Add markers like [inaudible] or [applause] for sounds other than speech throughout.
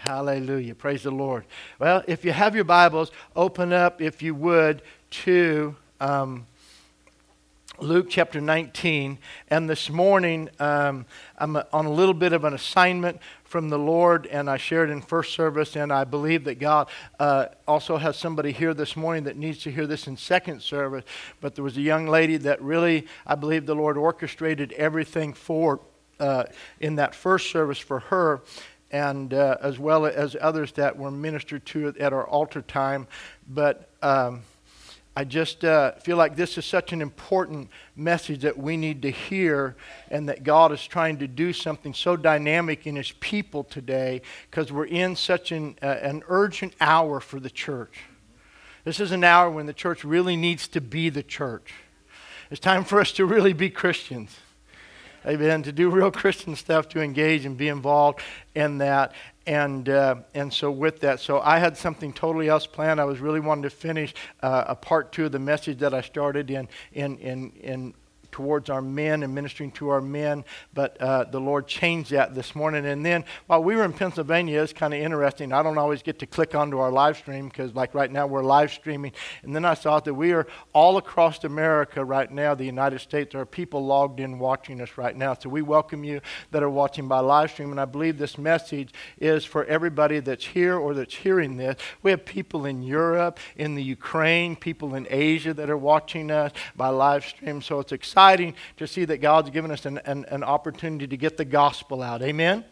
Hallelujah. Praise the Lord. Well, if you have your Bibles, open up, if you would, to um, Luke chapter 19. And this morning, um, I'm on a little bit of an assignment from the Lord, and I shared in first service, and I believe that God uh, also has somebody here this morning that needs to hear this in second service. But there was a young lady that really, I believe the Lord orchestrated everything for. Uh, in that first service for her, and uh, as well as others that were ministered to at our altar time. But um, I just uh, feel like this is such an important message that we need to hear, and that God is trying to do something so dynamic in His people today because we're in such an, uh, an urgent hour for the church. This is an hour when the church really needs to be the church. It's time for us to really be Christians. Amen. To do [laughs] real Christian stuff, to engage and be involved in that. And, uh, and so, with that, so I had something totally else planned. I was really wanting to finish uh, a part two of the message that I started in, in, in, in towards our men and ministering to our men, but uh, the Lord changed that this morning. And then while we were in Pennsylvania, it's kind of interesting. I don't always get to click onto our live stream because, like right now, we're live streaming. And then I saw that we are all across America right now, the United States. There are people logged in watching us right now. So we welcome you that are watching by live stream. And I believe this message is for everybody that's here or that's hearing this. We have people in Europe, in the Ukraine, people in Asia that are watching us by live stream. So it's exciting exciting to see that God's given us an, an, an opportunity to get the gospel out. Amen?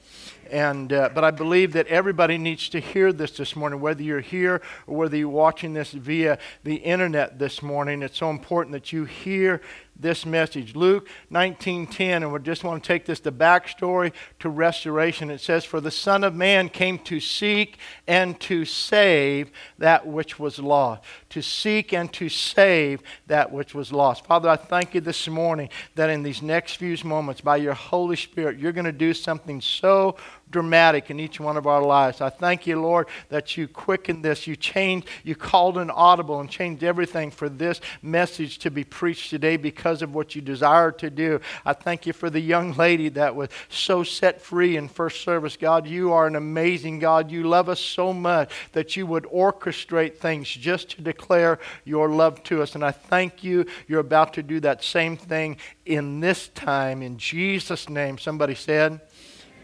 And, uh, but I believe that everybody needs to hear this this morning, whether you're here or whether you're watching this via the internet this morning. It's so important that you hear this message. Luke 19:10, and we just want to take this the backstory to restoration. It says, "For the Son of Man came to seek and to save that which was lost." To seek and to save that which was lost. Father, I thank you this morning that in these next few moments, by your Holy Spirit, you're going to do something so dramatic in each one of our lives. I thank you, Lord, that you quickened this. You changed, you called an audible and changed everything for this message to be preached today because of what you desire to do. I thank you for the young lady that was so set free in first service. God, you are an amazing God. You love us so much that you would orchestrate things just to declare your love to us. And I thank you. You're about to do that same thing in this time. In Jesus' name. Somebody said,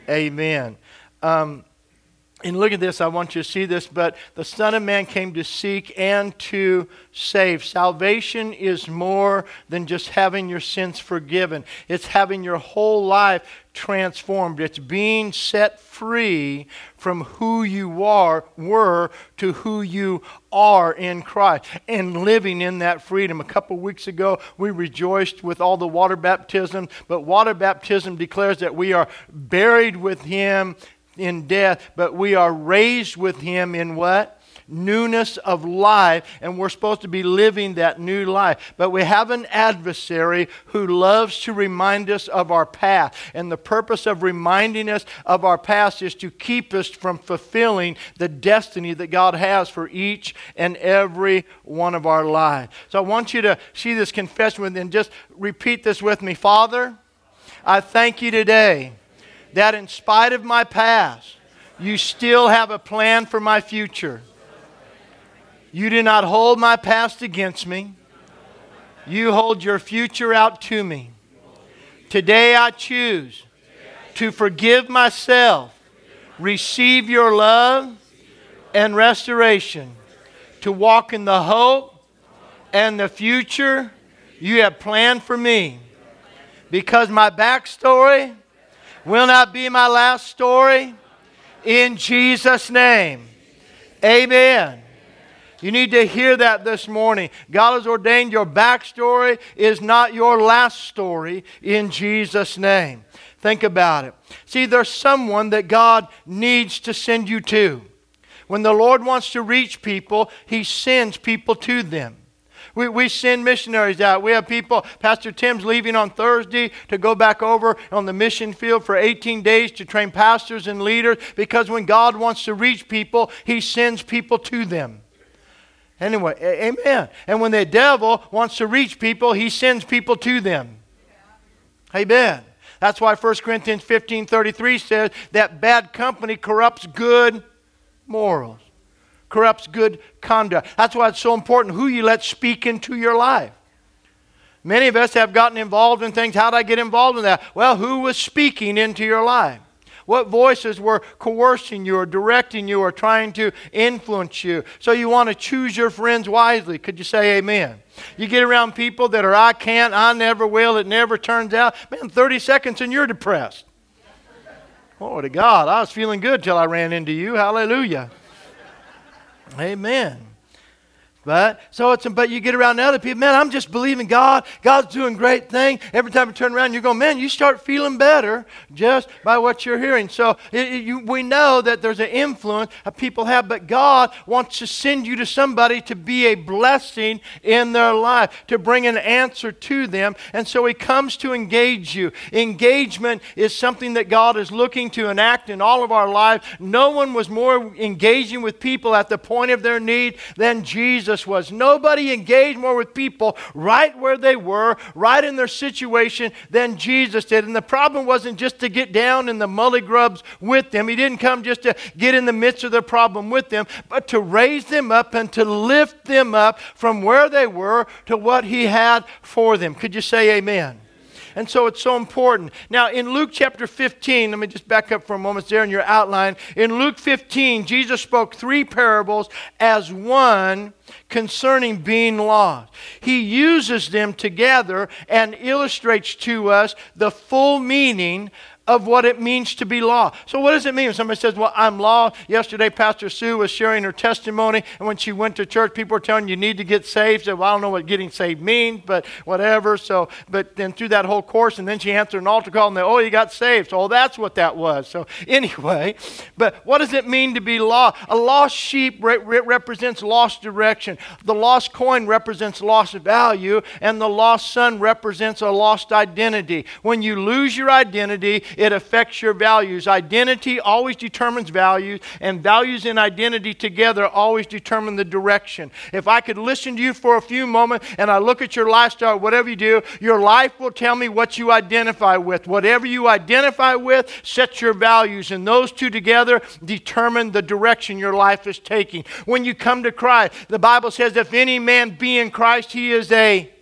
Amen. Um, and look at this, I want you to see this, but the Son of Man came to seek and to save. Salvation is more than just having your sins forgiven, it's having your whole life transformed. It's being set free from who you are, were, to who you are in Christ and living in that freedom. A couple weeks ago, we rejoiced with all the water baptism, but water baptism declares that we are buried with Him in death, but we are raised with him in what? Newness of life, and we're supposed to be living that new life. But we have an adversary who loves to remind us of our past. And the purpose of reminding us of our past is to keep us from fulfilling the destiny that God has for each and every one of our lives. So I want you to see this confession and just repeat this with me. Father, I thank you today that in spite of my past, you still have a plan for my future. You do not hold my past against me. You hold your future out to me. Today I choose to forgive myself, receive your love and restoration, to walk in the hope and the future you have planned for me. Because my backstory will not be my last story. In Jesus' name. Amen. You need to hear that this morning. God has ordained your backstory is not your last story in Jesus' name. Think about it. See, there's someone that God needs to send you to. When the Lord wants to reach people, He sends people to them. We, we send missionaries out. We have people, Pastor Tim's leaving on Thursday to go back over on the mission field for 18 days to train pastors and leaders because when God wants to reach people, He sends people to them. Anyway, amen. And when the devil wants to reach people, he sends people to them. Amen. That's why 1 Corinthians 15 33 says that bad company corrupts good morals, corrupts good conduct. That's why it's so important who you let speak into your life. Many of us have gotten involved in things. How did I get involved in that? Well, who was speaking into your life? What voices were coercing you or directing you or trying to influence you? So you want to choose your friends wisely. Could you say amen? You get around people that are, I can't, I never will, it never turns out. Man, 30 seconds and you're depressed. Glory to God. I was feeling good till I ran into you. Hallelujah. Amen. But so it's but you get around other people, man, I'm just believing God. God's doing great thing. Every time you turn around, you're going, man, you start feeling better just by what you're hearing. So it, it, you, we know that there's an influence that people have, but God wants to send you to somebody to be a blessing in their life, to bring an answer to them. And so He comes to engage you. Engagement is something that God is looking to enact in all of our lives. No one was more engaging with people at the point of their need than Jesus Jesus was. Nobody engaged more with people right where they were, right in their situation, than Jesus did. And the problem wasn't just to get down in the mully grubs with them. He didn't come just to get in the midst of their problem with them, but to raise them up and to lift them up from where they were to what He had for them. Could you say amen? And so it's so important. Now, in Luke chapter 15, let me just back up for a moment there in your outline. In Luke 15, Jesus spoke three parables as one concerning being lost. He uses them together and illustrates to us the full meaning of what it means to be lost. So, what does it mean somebody says, Well, I'm lost? Yesterday, Pastor Sue was sharing her testimony, and when she went to church, people were telling you need to get saved. So, well, I don't know what getting saved means, but whatever. So, but then through that whole course, and then she answered an altar call, and they, oh, you got saved. So, oh, that's what that was. So, [laughs] anyway, but what does it mean to be lost? A lost sheep re- re- represents lost direction, the lost coin represents lost value, and the lost son represents a lost identity. When you lose your identity, it affects your values. Identity always determines values, and values and identity together always determine the direction. If I could listen to you for a few moments and I look at your lifestyle, whatever you do, your life will tell me what you identify with. Whatever you identify with sets your values, and those two together determine the direction your life is taking. When you come to Christ, the Bible says, if any man be in Christ, he is a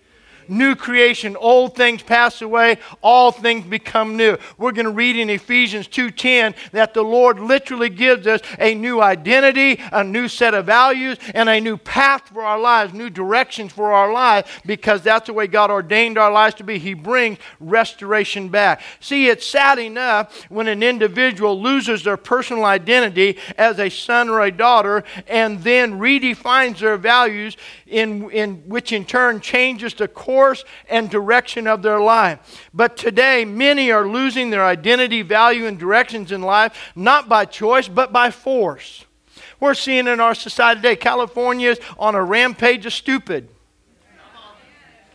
new creation. Old things pass away, all things become new. We're going to read in Ephesians 2:10 that the Lord literally gives us a new identity, a new set of values, and a new path for our lives, new directions for our lives because that's the way God ordained our lives to be. He brings restoration back. See, it's sad enough when an individual loses their personal identity as a son or a daughter and then redefines their values in, in which in turn changes the course and direction of their life. But today, many are losing their identity, value, and directions in life, not by choice, but by force. We're seeing in our society today, California is on a rampage of stupid.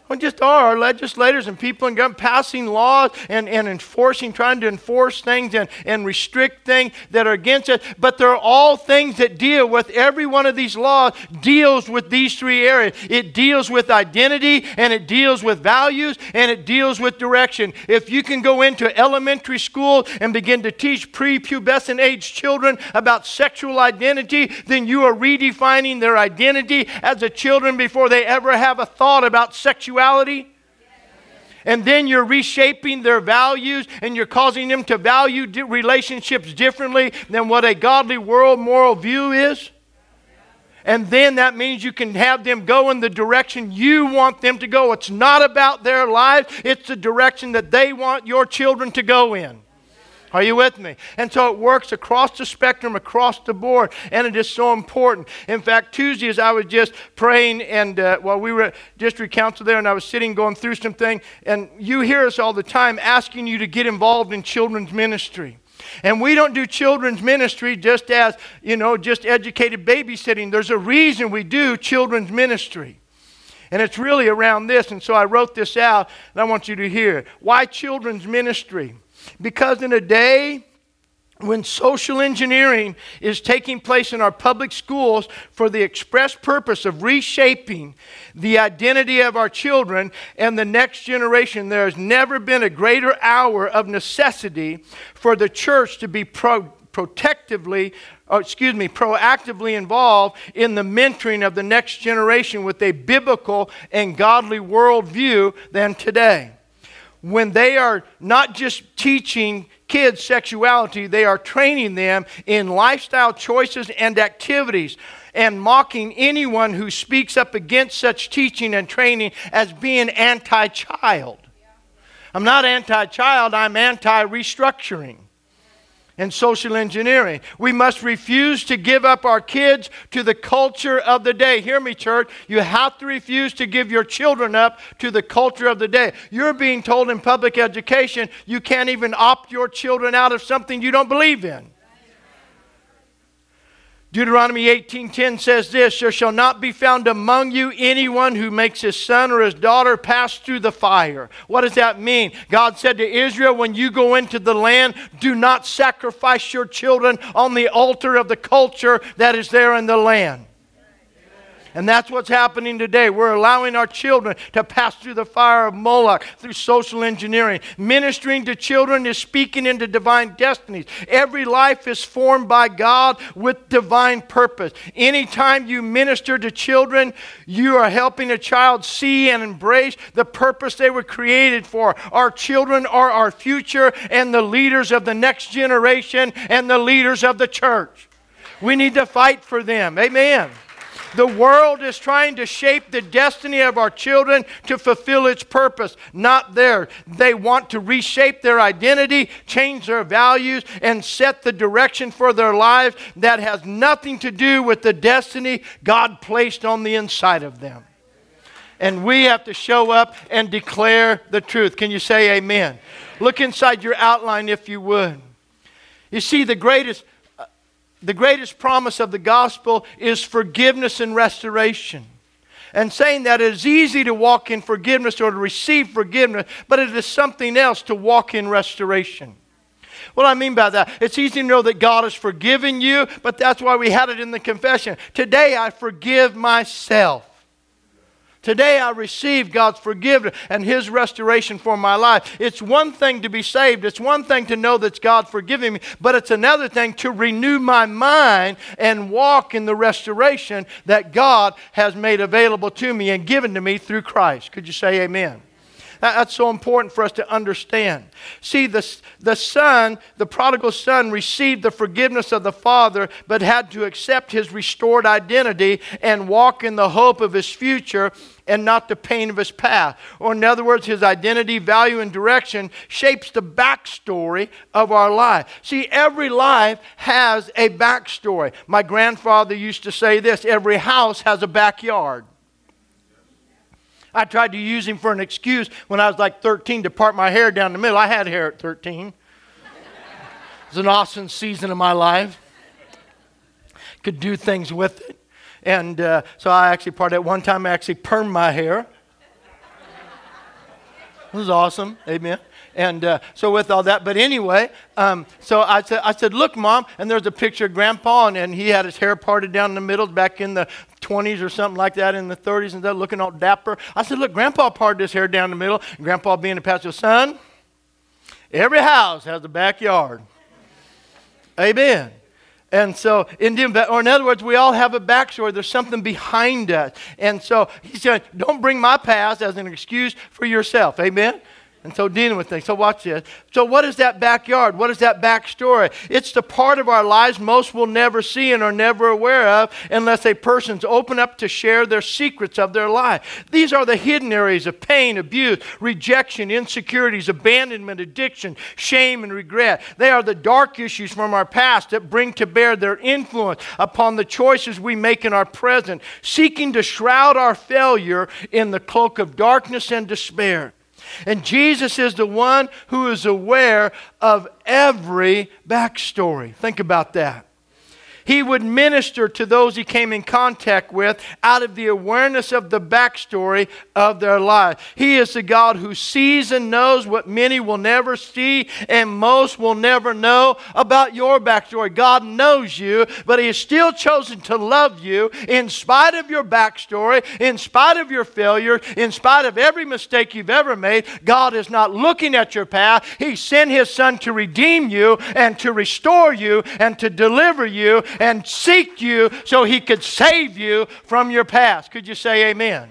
Well, just are our legislators and people in government passing laws and, and enforcing, trying to enforce things and, and restrict things that are against it. But they're all things that deal with every one of these laws deals with these three areas. It deals with identity and it deals with values and it deals with direction. If you can go into elementary school and begin to teach prepubescent age children about sexual identity, then you are redefining their identity as a children before they ever have a thought about sexuality sexuality? And then you're reshaping their values and you're causing them to value di- relationships differently than what a godly world moral view is. And then that means you can have them go in the direction you want them to go. It's not about their lives, it's the direction that they want your children to go in. Are you with me? And so it works across the spectrum, across the board, and it is so important. In fact, Tuesday, as I was just praying, and uh, while we were at district council there, and I was sitting going through something, and you hear us all the time asking you to get involved in children's ministry. And we don't do children's ministry just as, you know, just educated babysitting. There's a reason we do children's ministry. And it's really around this. And so I wrote this out, and I want you to hear it. Why children's ministry? Because in a day when social engineering is taking place in our public schools for the express purpose of reshaping the identity of our children and the next generation, there has never been a greater hour of necessity for the church to be pro- protectively, or excuse me, proactively involved in the mentoring of the next generation with a biblical and godly worldview than today. When they are not just teaching kids sexuality, they are training them in lifestyle choices and activities and mocking anyone who speaks up against such teaching and training as being anti child. I'm not anti child, I'm anti restructuring and social engineering. We must refuse to give up our kids to the culture of the day. Hear me, church. You have to refuse to give your children up to the culture of the day. You're being told in public education you can't even opt your children out of something you don't believe in. Deuteronomy 18:10 says this, there shall not be found among you anyone who makes his son or his daughter pass through the fire. What does that mean? God said to Israel, when you go into the land, do not sacrifice your children on the altar of the culture that is there in the land. And that's what's happening today. We're allowing our children to pass through the fire of Moloch through social engineering. Ministering to children is speaking into divine destinies. Every life is formed by God with divine purpose. Anytime you minister to children, you are helping a child see and embrace the purpose they were created for. Our children are our future and the leaders of the next generation and the leaders of the church. We need to fight for them. Amen. The world is trying to shape the destiny of our children to fulfill its purpose, not theirs. They want to reshape their identity, change their values, and set the direction for their lives that has nothing to do with the destiny God placed on the inside of them. And we have to show up and declare the truth. Can you say amen? Look inside your outline if you would. You see, the greatest the greatest promise of the gospel is forgiveness and restoration. And saying that it is easy to walk in forgiveness or to receive forgiveness, but it is something else to walk in restoration. What I mean by that, it's easy to know that God has forgiven you, but that's why we had it in the confession. Today I forgive myself. Today I received God's forgiveness and His restoration for my life. It's one thing to be saved, it's one thing to know that God forgiving me, but it's another thing to renew my mind and walk in the restoration that God has made available to me and given to me through Christ. Could you say amen? That's so important for us to understand. See, the, the son, the prodigal son, received the forgiveness of the father, but had to accept his restored identity and walk in the hope of his future and not the pain of his past. Or, in other words, his identity, value, and direction shapes the backstory of our life. See, every life has a backstory. My grandfather used to say this every house has a backyard. I tried to use him for an excuse when I was like 13 to part my hair down the middle. I had hair at 13. It was an awesome season of my life. Could do things with it. And uh, so I actually parted. At one time, I actually permed my hair. It was awesome. Amen. And uh, so with all that, but anyway, um, so I said, I said, look, mom, and there's a picture of grandpa, and, and, he had his hair parted down the middle back in the 20s or something like that, in the 30s, and that looking all dapper. I said, look, grandpa parted his hair down the middle, and grandpa being a pastor, son, every house has a backyard. Amen. And so, in, or in other words, we all have a backstory. There's something behind us. And so he said, don't bring my past as an excuse for yourself. Amen? And so dealing with things. So watch this. So what is that backyard? What is that backstory? It's the part of our lives most will never see and are never aware of unless a person's open up to share their secrets of their life. These are the hidden areas of pain, abuse, rejection, insecurities, abandonment, addiction, shame, and regret. They are the dark issues from our past that bring to bear their influence upon the choices we make in our present, seeking to shroud our failure in the cloak of darkness and despair. And Jesus is the one who is aware of every backstory. Think about that. He would minister to those he came in contact with out of the awareness of the backstory of their life. He is the God who sees and knows what many will never see and most will never know about your backstory. God knows you, but He has still chosen to love you in spite of your backstory, in spite of your failure, in spite of every mistake you've ever made. God is not looking at your path. He sent His Son to redeem you and to restore you and to deliver you and seek you so He could save you from your past. Could you say amen?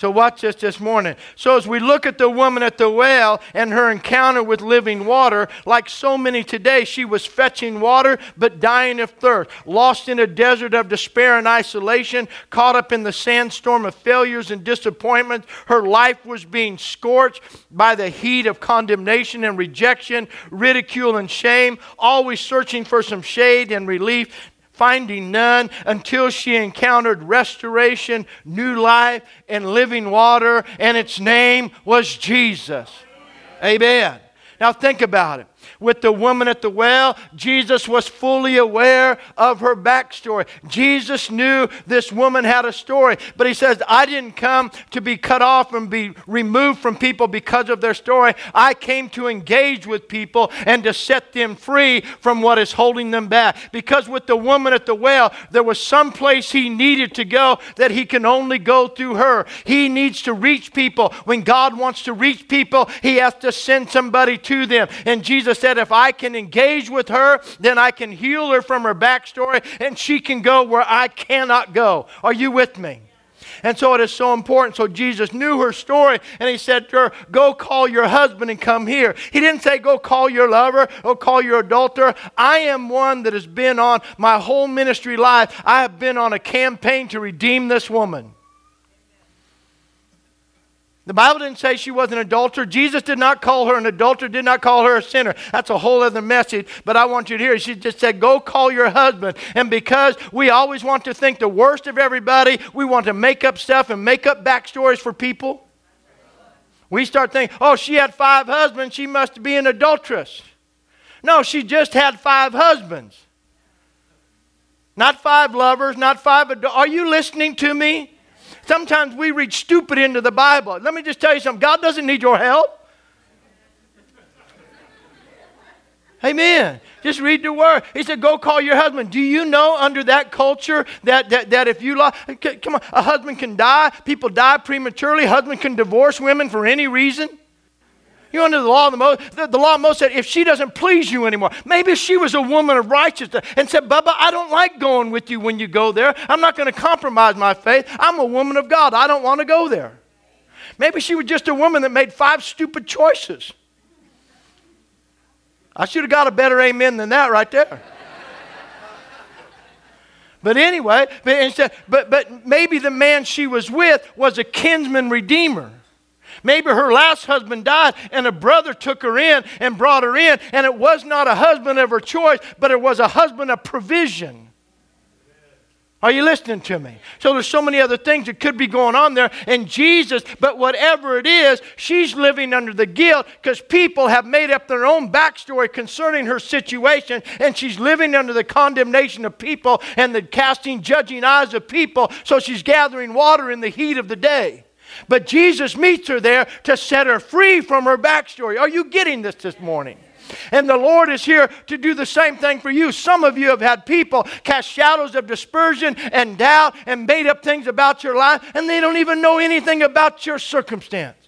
So, watch this this morning. So, as we look at the woman at the well and her encounter with living water, like so many today, she was fetching water but dying of thirst, lost in a desert of despair and isolation, caught up in the sandstorm of failures and disappointments. Her life was being scorched by the heat of condemnation and rejection, ridicule and shame, always searching for some shade and relief finding none until she encountered restoration, new life, and living water, and its name was Jesus. Amen. Now think about it with the woman at the well, Jesus was fully aware of her backstory. Jesus knew this woman had a story, but he says, I didn't come to be cut off and be removed from people because of their story. I came to engage with people and to set them free from what is holding them back. Because with the woman at the well, there was some place he needed to go that he can only go through her. He needs to reach people. When God wants to reach people, he has to send somebody to them. And Jesus said, if I can engage with her, then I can heal her from her backstory and she can go where I cannot go. Are you with me? And so it is so important. So Jesus knew her story and he said to her, Go call your husband and come here. He didn't say, Go call your lover or call your adulterer. I am one that has been on my whole ministry life. I have been on a campaign to redeem this woman. The Bible didn't say she was an adulterer. Jesus did not call her an adulterer, did not call her a sinner. That's a whole other message, but I want you to hear. She just said, Go call your husband. And because we always want to think the worst of everybody, we want to make up stuff and make up backstories for people. We start thinking, Oh, she had five husbands, she must be an adulteress. No, she just had five husbands. Not five lovers, not five. Are you listening to me? Sometimes we read stupid into the Bible. Let me just tell you something God doesn't need your help. Amen. Just read the word. He said, Go call your husband. Do you know under that culture that, that, that if you lie, come on, a husband can die, people die prematurely, husband can divorce women for any reason? You under the law of the Moses, the, the law of Moses said, if she doesn't please you anymore, maybe she was a woman of righteousness and said, Bubba, I don't like going with you when you go there. I'm not going to compromise my faith. I'm a woman of God. I don't want to go there. Maybe she was just a woman that made five stupid choices. I should have got a better amen than that right there. [laughs] But anyway, but, instead, but, but maybe the man she was with was a kinsman redeemer. Maybe her last husband died and a brother took her in and brought her in, and it was not a husband of her choice, but it was a husband of provision. Are you listening to me? So there's so many other things that could be going on there. And Jesus, but whatever it is, she's living under the guilt because people have made up their own backstory concerning her situation. And she's living under the condemnation of people and the casting, judging eyes of people. So she's gathering water in the heat of the day. But Jesus meets her there to set her free from her backstory. Are you getting this this morning? And the Lord is here to do the same thing for you. Some of you have had people cast shadows of dispersion and doubt and made up things about your life, and they don't even know anything about your circumstance.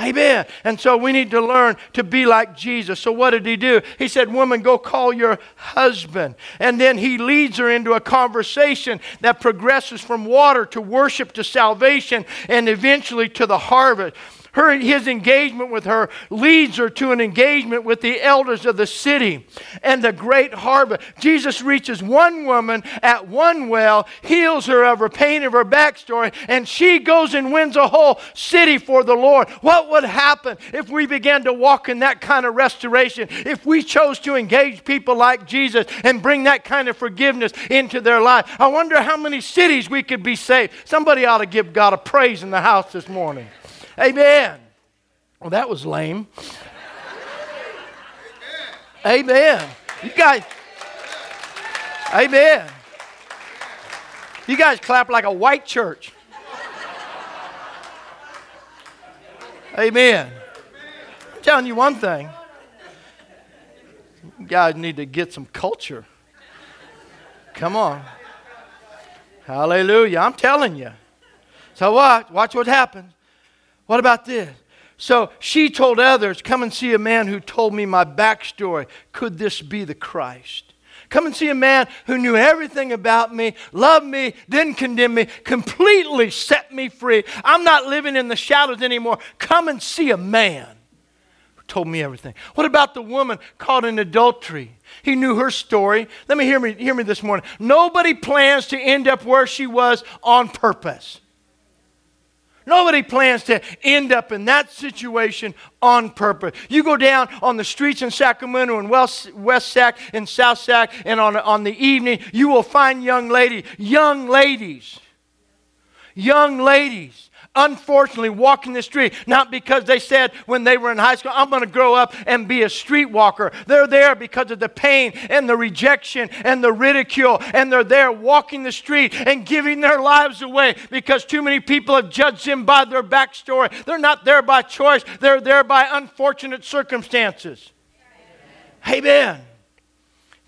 Amen. And so we need to learn to be like Jesus. So what did he do? He said, Woman, go call your husband. And then he leads her into a conversation that progresses from water to worship to salvation and eventually to the harvest. Her, his engagement with her leads her to an engagement with the elders of the city and the great harvest. Jesus reaches one woman at one well, heals her of her pain of her backstory, and she goes and wins a whole city for the Lord. What would happen if we began to walk in that kind of restoration? If we chose to engage people like Jesus and bring that kind of forgiveness into their life? I wonder how many cities we could be saved. Somebody ought to give God a praise in the house this morning. Amen. Well, that was lame. Amen. You guys. Amen. You guys clap like a white church. Amen. I'm telling you one thing. You guys need to get some culture. Come on. Hallelujah. I'm telling you. So what? Watch what happens. What about this? So she told others, Come and see a man who told me my backstory. Could this be the Christ? Come and see a man who knew everything about me, loved me, didn't condemn me, completely set me free. I'm not living in the shadows anymore. Come and see a man who told me everything. What about the woman caught in adultery? He knew her story. Let me hear me hear me this morning. Nobody plans to end up where she was on purpose. Nobody plans to end up in that situation on purpose. You go down on the streets in Sacramento and West, West Sac and South Sac, and on, on the evening, you will find young ladies, young ladies, young ladies unfortunately walking the street, not because they said when they were in high school, I'm going to grow up and be a streetwalker. They're there because of the pain and the rejection and the ridicule, and they're there walking the street and giving their lives away because too many people have judged them by their backstory. They're not there by choice, they're there by unfortunate circumstances. Amen.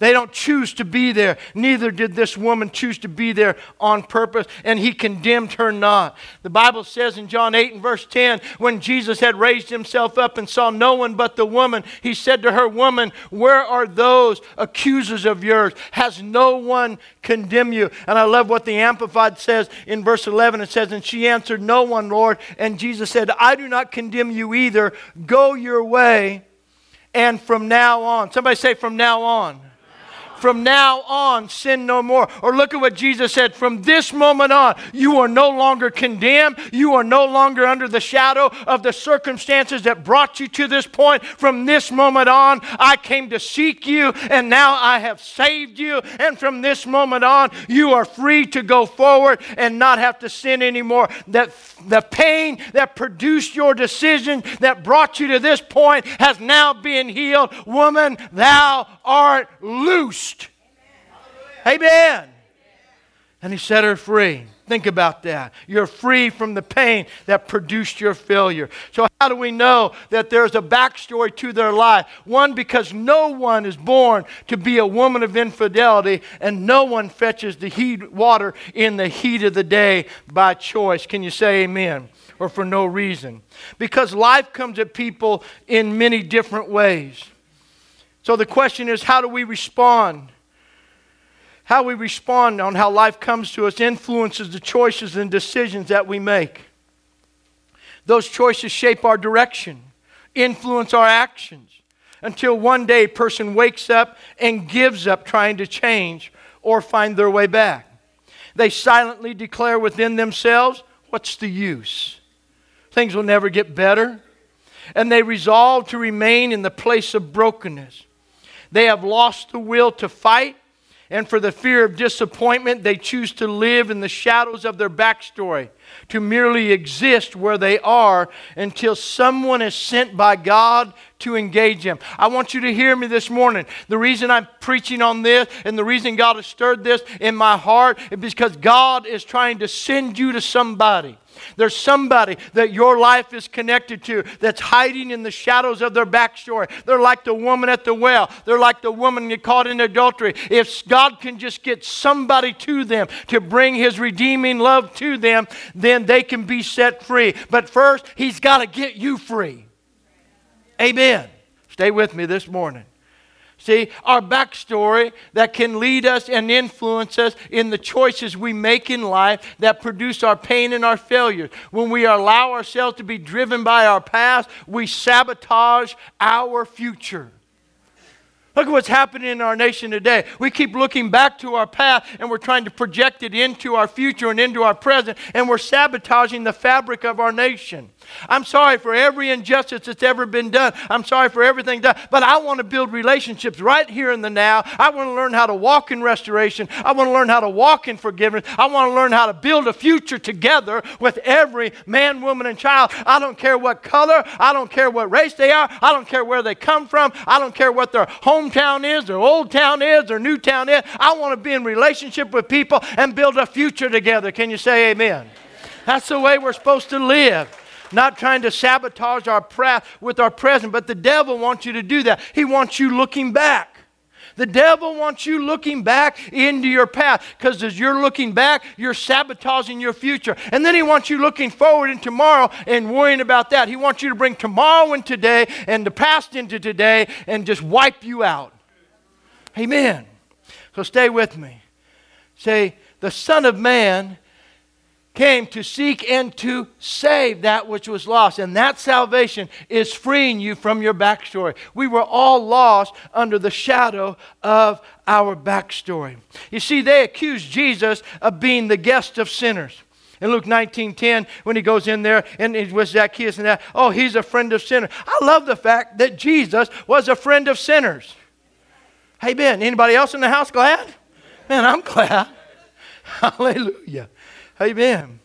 They don't choose to be there. Neither did this woman choose to be there on purpose, and he condemned her not. The Bible says in John 8 and verse 10 when Jesus had raised himself up and saw no one but the woman, he said to her, Woman, where are those accusers of yours? Has no one condemned you? And I love what the Amplified says in verse 11. It says, And she answered, No one, Lord. And Jesus said, I do not condemn you either. Go your way. And from now on, somebody say, From now on from now on, sin no more. Or look at what Jesus said from this moment on, you are no longer condemned. You are no longer under the shadow of the circumstances that brought you to this point. From this moment on, I came to seek you, and now I have saved you. And from this moment on, you are free to go forward and not have to sin anymore. That the pain that produced your decision that brought you to this point has now been healed. Woman, thou art loose. Amen. And he set her free. Think about that. You're free from the pain that produced your failure. So, how do we know that there's a backstory to their life? One, because no one is born to be a woman of infidelity, and no one fetches the heat water in the heat of the day by choice. Can you say amen? Or for no reason? Because life comes at people in many different ways. So, the question is how do we respond? How we respond on how life comes to us influences the choices and decisions that we make. Those choices shape our direction, influence our actions, until one day a person wakes up and gives up trying to change or find their way back. They silently declare within themselves, What's the use? Things will never get better. And they resolve to remain in the place of brokenness. They have lost the will to fight and for the fear of disappointment, they choose to live in the shadows of their backstory, to merely exist where they are until someone is sent by God to engage them. I want you to hear me this morning. The reason I'm preaching on this and the reason God has stirred this in my heart is because God is trying to send you to somebody. There's somebody that your life is connected to that's hiding in the shadows of their backstory. They're like the woman at the well. They're like the woman caught in adultery. If God can just get somebody to them to bring his redeeming love to them, then they can be set free. But first, he's got to get you free. Amen. Stay with me this morning. See, our backstory that can lead us and influence us in the choices we make in life that produce our pain and our failures. When we allow ourselves to be driven by our past, we sabotage our future. Look at what's happening in our nation today. We keep looking back to our past and we're trying to project it into our future and into our present, and we're sabotaging the fabric of our nation. I'm sorry for every injustice that's ever been done. I'm sorry for everything done. But I want to build relationships right here in the now. I want to learn how to walk in restoration. I want to learn how to walk in forgiveness. I want to learn how to build a future together with every man, woman, and child. I don't care what color. I don't care what race they are. I don't care where they come from. I don't care what their hometown is, their old town is, their new town is. I want to be in relationship with people and build a future together. Can you say amen? That's the way we're supposed to live not trying to sabotage our path with our present, but the devil wants you to do that. He wants you looking back. The devil wants you looking back into your path because as you're looking back, you're sabotaging your future. And then he wants you looking forward in tomorrow and worrying about that. He wants you to bring tomorrow and today and the past into today and just wipe you out. Amen. So stay with me. Say, the Son of Man came to seek and to save that which was lost. And that salvation is freeing you from your backstory. We were all lost under the shadow of our backstory. You see, they accused Jesus of being the guest of sinners. In Luke 19 10, when he goes in there and he's with Zacchaeus and that, oh, he's a friend of sinners. I love the fact that Jesus was a friend of sinners. Hey, Ben, anybody else in the house glad? Man, I'm glad. [laughs] Hallelujah. Amen.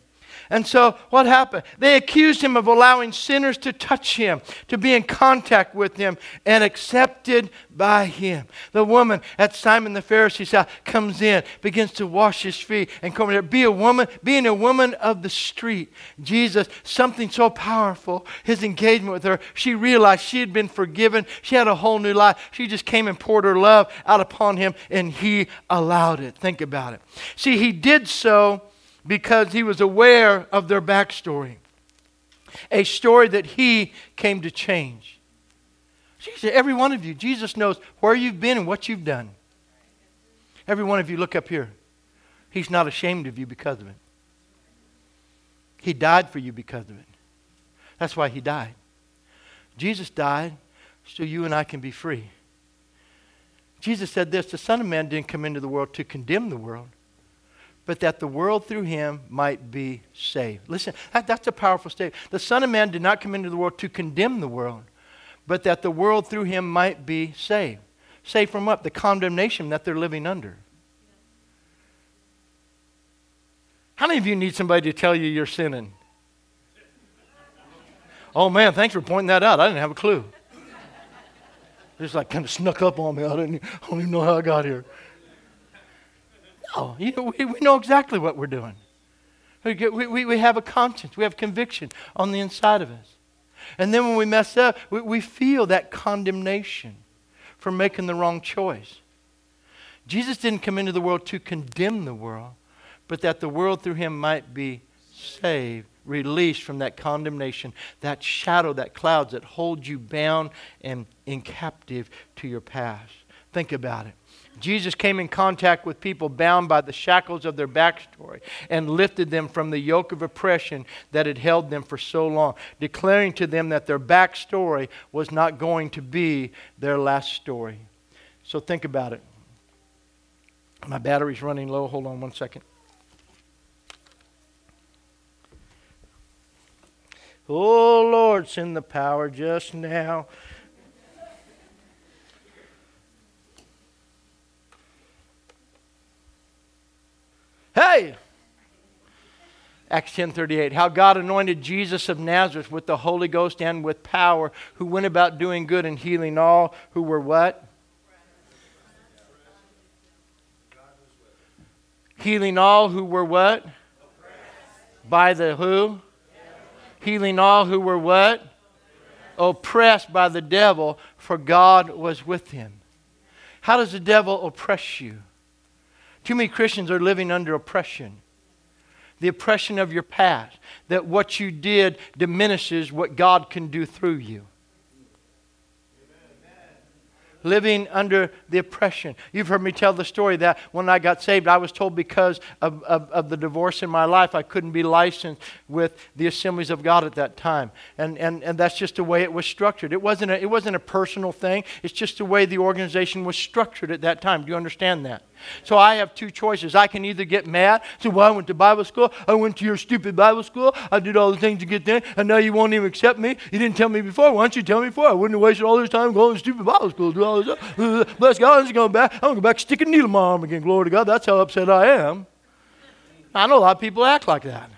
And so, what happened? They accused him of allowing sinners to touch him, to be in contact with him, and accepted by him. The woman at Simon the Pharisee's house comes in, begins to wash his feet, and come there. Be a woman, being a woman of the street. Jesus, something so powerful, his engagement with her, she realized she had been forgiven. She had a whole new life. She just came and poured her love out upon him, and he allowed it. Think about it. See, he did so because he was aware of their backstory, a story that he came to change. Jesus, every one of you, Jesus knows where you've been and what you've done. Every one of you, look up here. He's not ashamed of you because of it. He died for you because of it. That's why he died. Jesus died so you and I can be free. Jesus said this The Son of Man didn't come into the world to condemn the world, but that the world through him might be saved. Listen, that, that's a powerful statement. The Son of Man did not come into the world to condemn the world, but that the world through him might be saved. Saved from what? The condemnation that they're living under. How many of you need somebody to tell you you're sinning? Oh man, thanks for pointing that out. I didn't have a clue. Just like kind of snuck up on me. I didn't, I don't even know how I got here. You know, we, we know exactly what we're doing. We, we, we have a conscience, we have conviction on the inside of us. And then when we mess up, we, we feel that condemnation for making the wrong choice. Jesus didn't come into the world to condemn the world, but that the world through him might be saved, released from that condemnation, that shadow, that clouds that hold you bound and in captive to your past. Think about it. Jesus came in contact with people bound by the shackles of their backstory and lifted them from the yoke of oppression that had held them for so long, declaring to them that their backstory was not going to be their last story. So think about it. My battery's running low. Hold on one second. Oh, Lord, send the power just now. Hey! Acts 10:38 How God anointed Jesus of Nazareth with the Holy Ghost and with power who went about doing good and healing all who were what? Healing all who were what? By the who? Healing all who were what? Oppressed by the devil, for God was with him. How does the devil oppress you? Too many Christians are living under oppression. The oppression of your past, that what you did diminishes what God can do through you. living under the oppression. You've heard me tell the story that when I got saved, I was told because of, of, of, the divorce in my life, I couldn't be licensed with the assemblies of God at that time. And, and, and that's just the way it was structured. It wasn't, a, it wasn't a personal thing, it's just the way the organization was structured at that time. Do you understand that? So I have two choices. I can either get mad, say, Well, I went to Bible school. I went to your stupid Bible school. I did all the things to get there, and now you won't even accept me. You didn't tell me before. Why don't you tell me before? I wouldn't have wasted all this time going to stupid Bible school, do all this stuff. [laughs] Bless God, I'm just going back. I'm going to go back, stick a needle in my arm again. Glory to God. That's how upset I am. I know a lot of people act like that.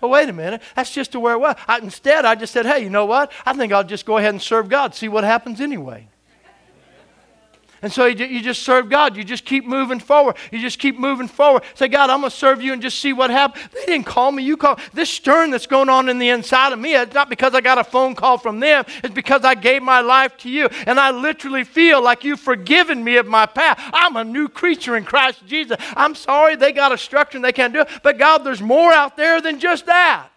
Well, wait a minute. That's just to where it was. I, instead, I just said, hey, you know what? I think I'll just go ahead and serve God, see what happens anyway. And so you, just serve God. You just keep moving forward. You just keep moving forward. Say, God, I'm going to serve you and just see what happens. They didn't call me. You call. This stirring that's going on in the inside of me, it's not because I got a phone call from them. It's because I gave my life to you. And I literally feel like you've forgiven me of my past. I'm a new creature in Christ Jesus. I'm sorry they got a structure and they can't do it. But God, there's more out there than just that.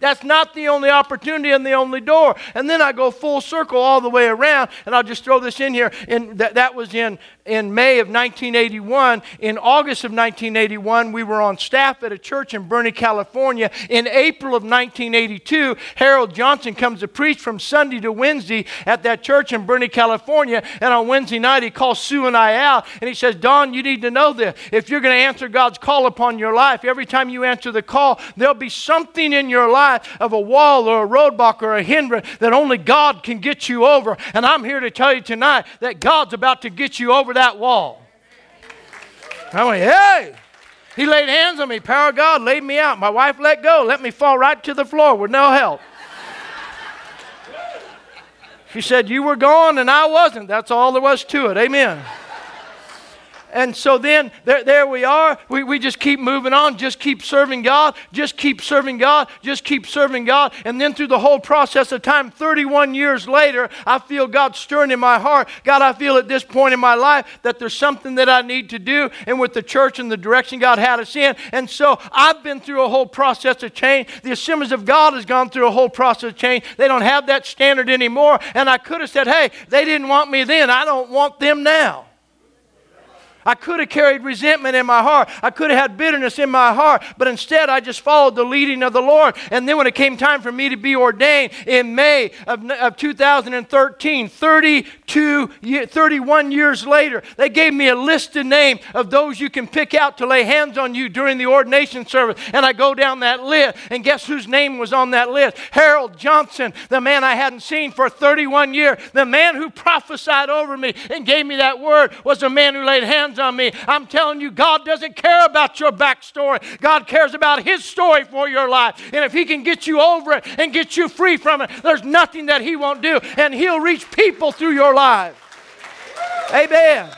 That's not the only opportunity and the only door. And then I go full circle all the way around, and I'll just throw this in here. And that, that was in in May of 1981. In August of 1981, we were on staff at a church in Burney, California. In April of 1982, Harold Johnson comes to preach from Sunday to Wednesday at that church in Burney, California. And on Wednesday night, he calls Sue and I out and he says, Don, you need to know this. If you're going to answer God's call upon your life, every time you answer the call, there'll be something in your life of a wall or a roadblock or a hindrance that only God can get you over. And I'm here to tell you tonight that God's about to get you over that wall. I went, hey. He laid hands on me. Power of God laid me out. My wife let go, let me fall right to the floor with no help. She said, You were gone and I wasn't. That's all there was to it. Amen. And so then there, there we are. We, we just keep moving on, just keep serving God, just keep serving God, just keep serving God. And then through the whole process of time, 31 years later, I feel God stirring in my heart. God, I feel at this point in my life that there's something that I need to do, and with the church and the direction God had us in. And so I've been through a whole process of change. The Assemblies of God has gone through a whole process of change. They don't have that standard anymore. And I could have said, hey, they didn't want me then. I don't want them now. I could have carried resentment in my heart. I could have had bitterness in my heart, but instead I just followed the leading of the Lord. And then when it came time for me to be ordained in May of, of 2013, 32, 31 years later, they gave me a list of names of those you can pick out to lay hands on you during the ordination service. And I go down that list, and guess whose name was on that list? Harold Johnson, the man I hadn't seen for 31 years, the man who prophesied over me and gave me that word was the man who laid hands on me. I'm telling you, God doesn't care about your backstory. God cares about His story for your life. And if He can get you over it and get you free from it, there's nothing that He won't do. And He'll reach people through your life. Amen.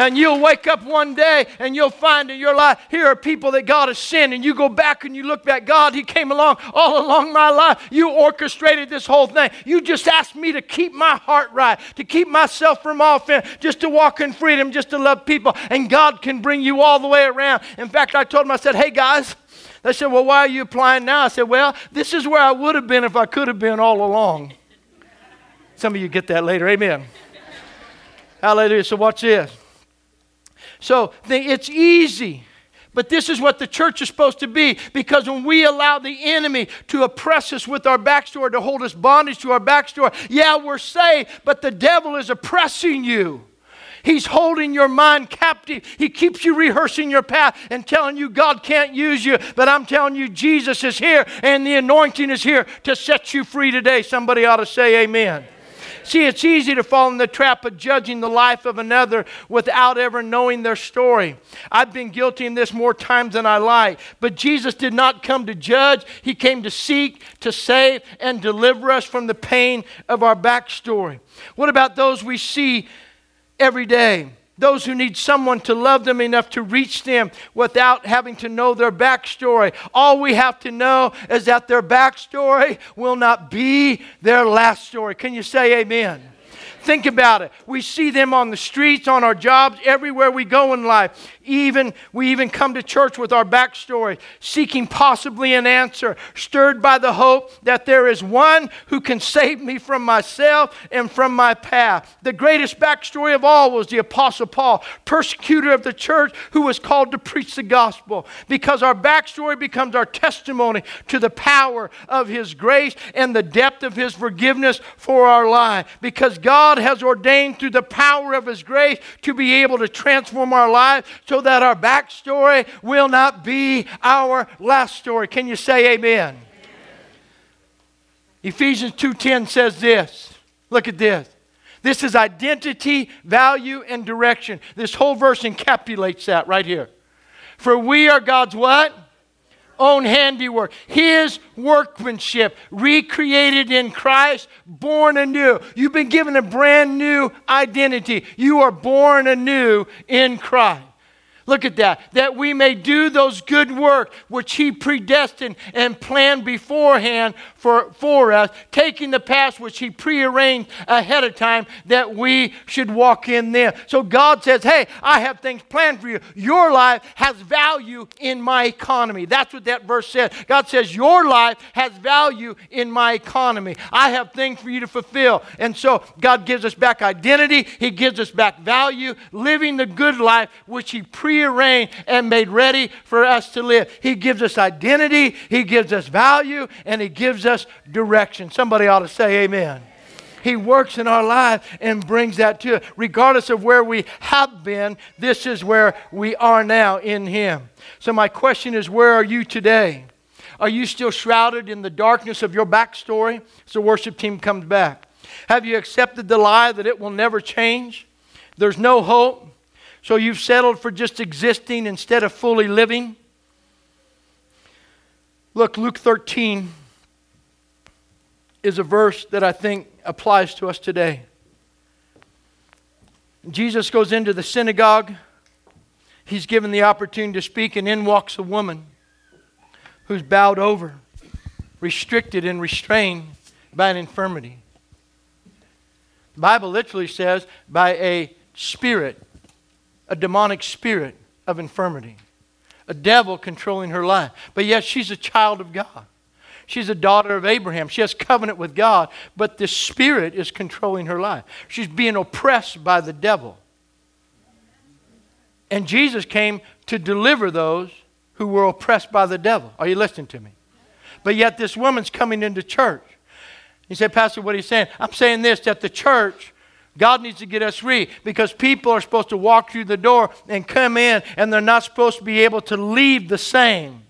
And you'll wake up one day and you'll find in your life, here are people that God has sent. And you go back and you look back, God, He came along all along my life. You orchestrated this whole thing. You just asked me to keep my heart right, to keep myself from offense, just to walk in freedom, just to love people. And God can bring you all the way around. In fact, I told them, I said, hey guys, they said, well, why are you applying now? I said, well, this is where I would have been if I could have been all along. Some of you get that later. Amen. Hallelujah. So watch this. So it's easy. But this is what the church is supposed to be because when we allow the enemy to oppress us with our backstory, to hold us bondage to our backstory, yeah, we're saved, but the devil is oppressing you. He's holding your mind captive. He keeps you rehearsing your path and telling you God can't use you. But I'm telling you, Jesus is here and the anointing is here to set you free today. Somebody ought to say, Amen. See, it's easy to fall in the trap of judging the life of another without ever knowing their story. I've been guilty in this more times than I like. But Jesus did not come to judge, He came to seek, to save, and deliver us from the pain of our backstory. What about those we see every day? Those who need someone to love them enough to reach them without having to know their backstory. All we have to know is that their backstory will not be their last story. Can you say amen? Think about it. We see them on the streets, on our jobs, everywhere we go in life. Even we even come to church with our backstory, seeking possibly an answer, stirred by the hope that there is one who can save me from myself and from my path. The greatest backstory of all was the Apostle Paul, persecutor of the church, who was called to preach the gospel. Because our backstory becomes our testimony to the power of his grace and the depth of his forgiveness for our life. Because God has ordained through the power of His grace to be able to transform our lives so that our backstory will not be our last story. Can you say amen? amen. Ephesians 2:10 says this. Look at this. This is identity, value, and direction. This whole verse encapsulates that right here. For we are God's what? Own handiwork, His workmanship, recreated in Christ, born anew. You've been given a brand new identity. You are born anew in Christ. Look at that. That we may do those good work which He predestined and planned beforehand for, for us, taking the path which He prearranged ahead of time that we should walk in them. So God says, Hey, I have things planned for you. Your life has value in my economy. That's what that verse says. God says, Your life has value in my economy. I have things for you to fulfill. And so God gives us back identity, He gives us back value, living the good life which He prearranged prearranged and made ready for us to live. He gives us identity, He gives us value, and He gives us direction. Somebody ought to say amen. He works in our life and brings that to us. Regardless of where we have been, this is where we are now in Him. So, my question is where are you today? Are you still shrouded in the darkness of your backstory? So, worship team comes back. Have you accepted the lie that it will never change? There's no hope. So you've settled for just existing instead of fully living? Look, Luke 13 is a verse that I think applies to us today. Jesus goes into the synagogue. He's given the opportunity to speak, and in walks a woman who's bowed over, restricted and restrained by an infirmity. The Bible literally says by a spirit a demonic spirit of infirmity, a devil controlling her life. But yet she's a child of God. She's a daughter of Abraham. She has covenant with God, but the spirit is controlling her life. She's being oppressed by the devil. And Jesus came to deliver those who were oppressed by the devil. Are you listening to me? But yet this woman's coming into church. You say, Pastor, what are you saying? I'm saying this that the church God needs to get us free because people are supposed to walk through the door and come in, and they're not supposed to be able to leave the same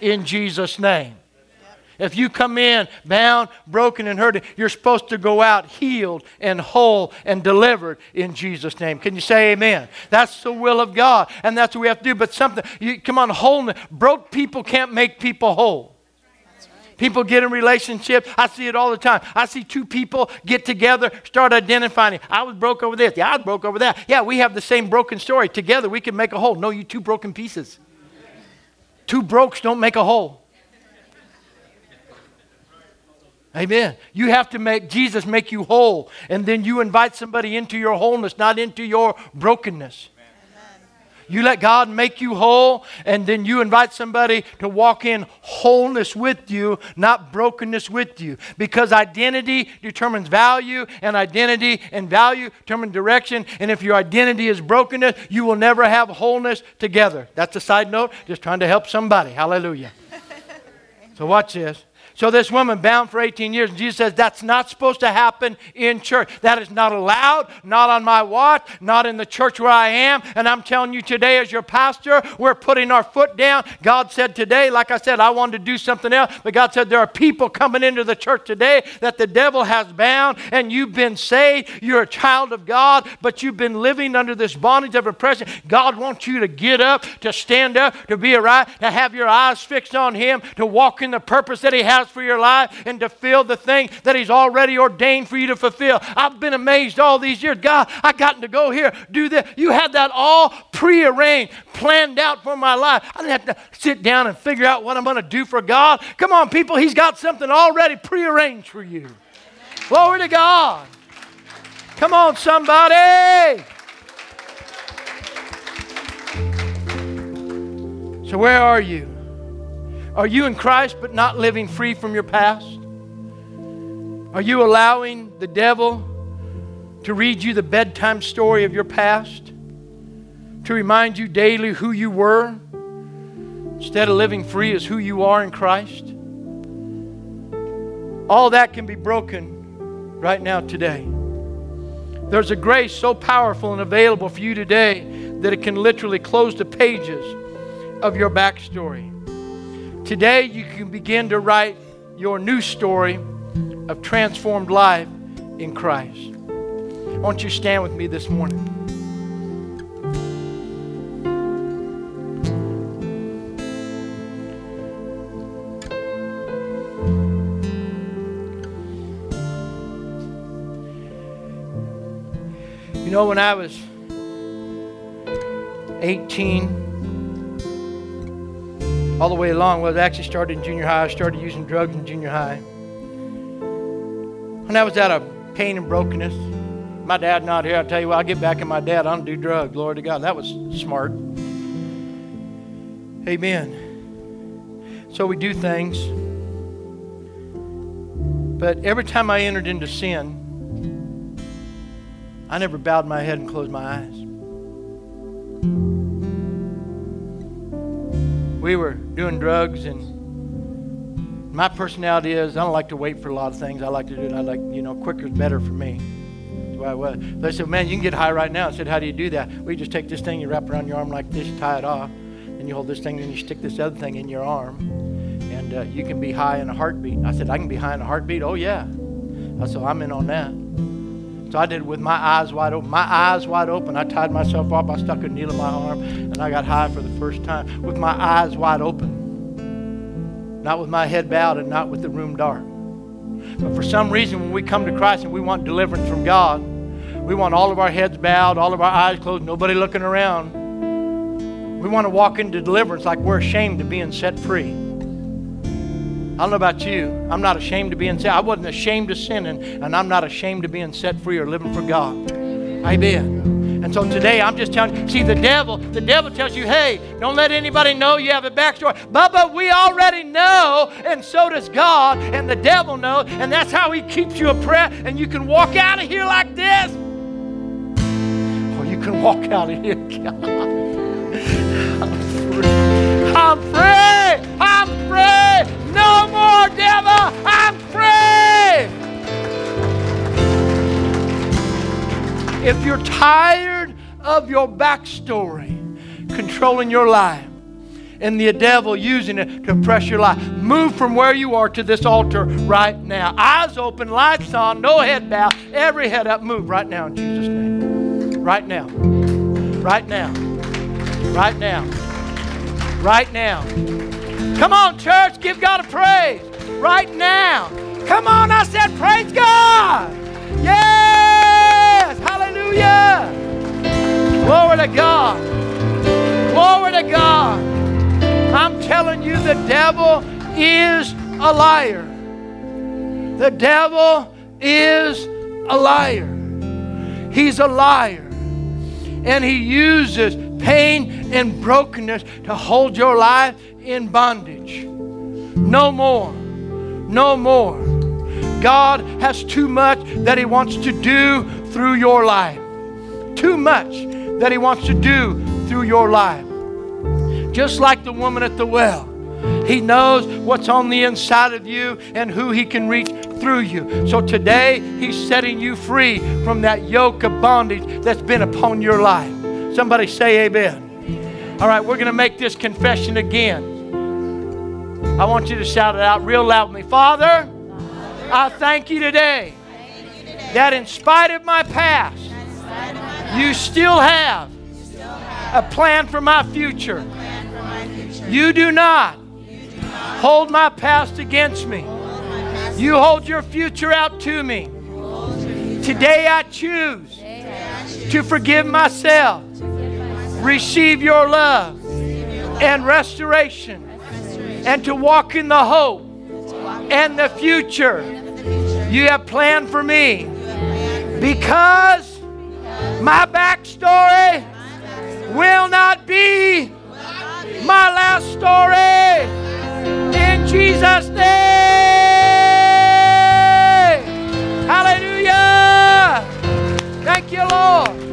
in Jesus' name. If you come in bound, broken, and hurting, you're supposed to go out healed and whole and delivered in Jesus' name. Can you say amen? That's the will of God, and that's what we have to do. But something, you, come on, wholeness. Broke people can't make people whole. People get in relationship. I see it all the time. I see two people get together, start identifying. I was broke over this. Yeah, I was broke over that. Yeah, we have the same broken story. Together we can make a whole. No, you two broken pieces. Two brokes don't make a whole. Amen. You have to make Jesus make you whole, and then you invite somebody into your wholeness, not into your brokenness. You let God make you whole, and then you invite somebody to walk in wholeness with you, not brokenness with you. Because identity determines value, and identity and value determine direction. And if your identity is brokenness, you will never have wholeness together. That's a side note, just trying to help somebody. Hallelujah. so, watch this. So this woman bound for 18 years, and Jesus says that's not supposed to happen in church. That is not allowed, not on my watch, not in the church where I am. And I'm telling you today, as your pastor, we're putting our foot down. God said today, like I said, I wanted to do something else, but God said there are people coming into the church today that the devil has bound, and you've been saved. You're a child of God, but you've been living under this bondage of oppression. God wants you to get up, to stand up, to be right, to have your eyes fixed on Him, to walk in the purpose that He has has for your life and to fill the thing that He's already ordained for you to fulfill. I've been amazed all these years. God, I got to go here, do this. You had that all prearranged, planned out for my life. I didn't have to sit down and figure out what I'm going to do for God. Come on, people, He's got something already prearranged for you. Glory to God. Come on, somebody. So, where are you? Are you in Christ but not living free from your past? Are you allowing the devil to read you the bedtime story of your past? To remind you daily who you were instead of living free as who you are in Christ? All that can be broken right now today. There's a grace so powerful and available for you today that it can literally close the pages of your backstory. Today, you can begin to write your new story of transformed life in Christ. Won't you stand with me this morning? You know, when I was 18, all the way along, well, I actually started in junior high. I started using drugs in junior high. When I was out of pain and brokenness, my dad not here. I tell you what, I'll get back in my dad. I don't do drugs. Glory to God. That was smart. Amen. So we do things. But every time I entered into sin, I never bowed my head and closed my eyes. We were doing drugs, and my personality is I don't like to wait for a lot of things. I like to do it. I like, you know, quicker is better for me. That's why I was. They said, man, you can get high right now. I said, how do you do that? We just take this thing, you wrap around your arm like this, tie it off, and you hold this thing, and you stick this other thing in your arm, and uh, you can be high in a heartbeat. I said, I can be high in a heartbeat? Oh, yeah. I said, I'm in on that. So I did it with my eyes wide open. My eyes wide open. I tied myself up. I stuck a needle in my arm, and I got high for the first time with my eyes wide open. Not with my head bowed and not with the room dark. But for some reason, when we come to Christ and we want deliverance from God, we want all of our heads bowed, all of our eyes closed, nobody looking around. We want to walk into deliverance like we're ashamed of being set free. I don't know about you. I'm not ashamed of being set. I wasn't ashamed of sinning, and I'm not ashamed of being set free or living for God. Amen. And so today I'm just telling you, see the devil, the devil tells you, hey, don't let anybody know you have a backstory. Bubba, we already know, and so does God, and the devil knows, and that's how he keeps you oppressed, and you can walk out of here like this. Or you can walk out of here, God. [laughs] I'm free. I'm free. If you're tired of your backstory controlling your life and the devil using it to oppress your life, move from where you are to this altar right now. Eyes open, lights on, no head bow, every head up. Move right now in Jesus' name. Right now. Right now. Right now. Right now. Come on, church, give God a praise right now. Come on, I said, praise God. Yes, hallelujah. Glory to God. Glory to God. I'm telling you, the devil is a liar. The devil is a liar. He's a liar. And he uses pain and brokenness to hold your life in bondage. No more. No more. God has too much that He wants to do through your life. Too much that He wants to do through your life. Just like the woman at the well. He knows what's on the inside of you and who He can reach through you. So today, He's setting you free from that yoke of bondage that's been upon your life. Somebody say, Amen. All right, we're going to make this confession again. I want you to shout it out real loud with me. Father, I thank you today that in spite of my past, you still have a plan for my future. You do not hold my past against me. You hold your future out to me. Today I choose to forgive myself, receive your love and restoration, and to walk in the hope and the future you have planned for me. Because my backstory will not be my last story. In Jesus' name. Hallelujah. Thank you, Lord.